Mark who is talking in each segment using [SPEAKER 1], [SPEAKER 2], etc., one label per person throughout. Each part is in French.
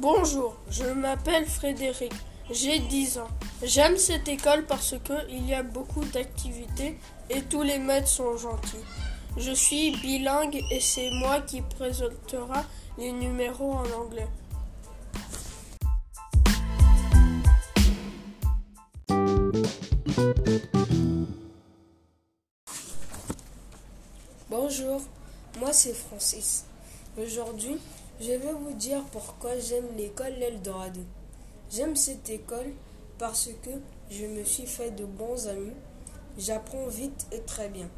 [SPEAKER 1] Bonjour, je m'appelle Frédéric, j'ai 10 ans. J'aime cette école parce qu'il y a beaucoup d'activités et tous les maîtres sont gentils. Je suis bilingue et c'est moi qui présentera les numéros en anglais.
[SPEAKER 2] Bonjour, moi c'est Francis. Aujourd'hui, je vais vous dire pourquoi j'aime l'école L'Eldorado. J'aime cette école parce que je me suis fait de bons amis. J'apprends vite et très bien.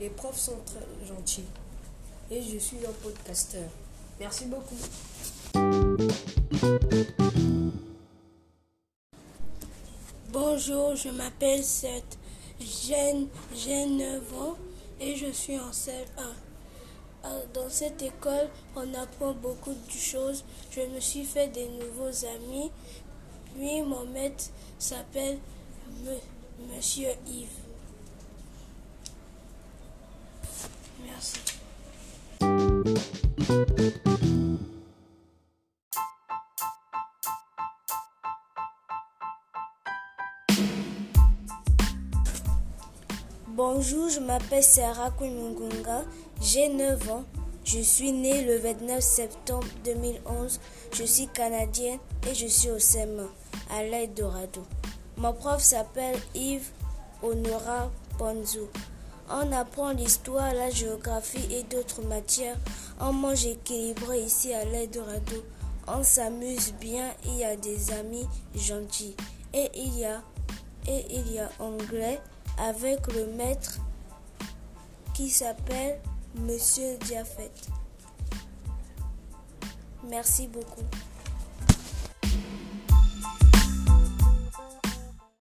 [SPEAKER 2] Les profs sont très gentils. Et je suis un podcasteur. Merci beaucoup.
[SPEAKER 3] Bonjour, je m'appelle Seth. J'ai 9 ans et je suis en CM1. Dans cette école, on apprend beaucoup de choses. Je me suis fait des nouveaux amis. Puis mon maître s'appelle Monsieur Yves. Merci.
[SPEAKER 4] Bonjour, je m'appelle Sarah Koumungunga, j'ai 9 ans. Je suis née le 29 septembre 2011. Je suis canadienne et je suis au CM à l'aide Dorado. Mon prof s'appelle Yves Honora Ponzo. On apprend l'histoire, la géographie et d'autres matières. On mange équilibré ici à l'aide. On s'amuse bien, il y a des amis gentils. Et il y a, et il y a anglais avec le maître qui s'appelle Monsieur Diafet. Merci beaucoup.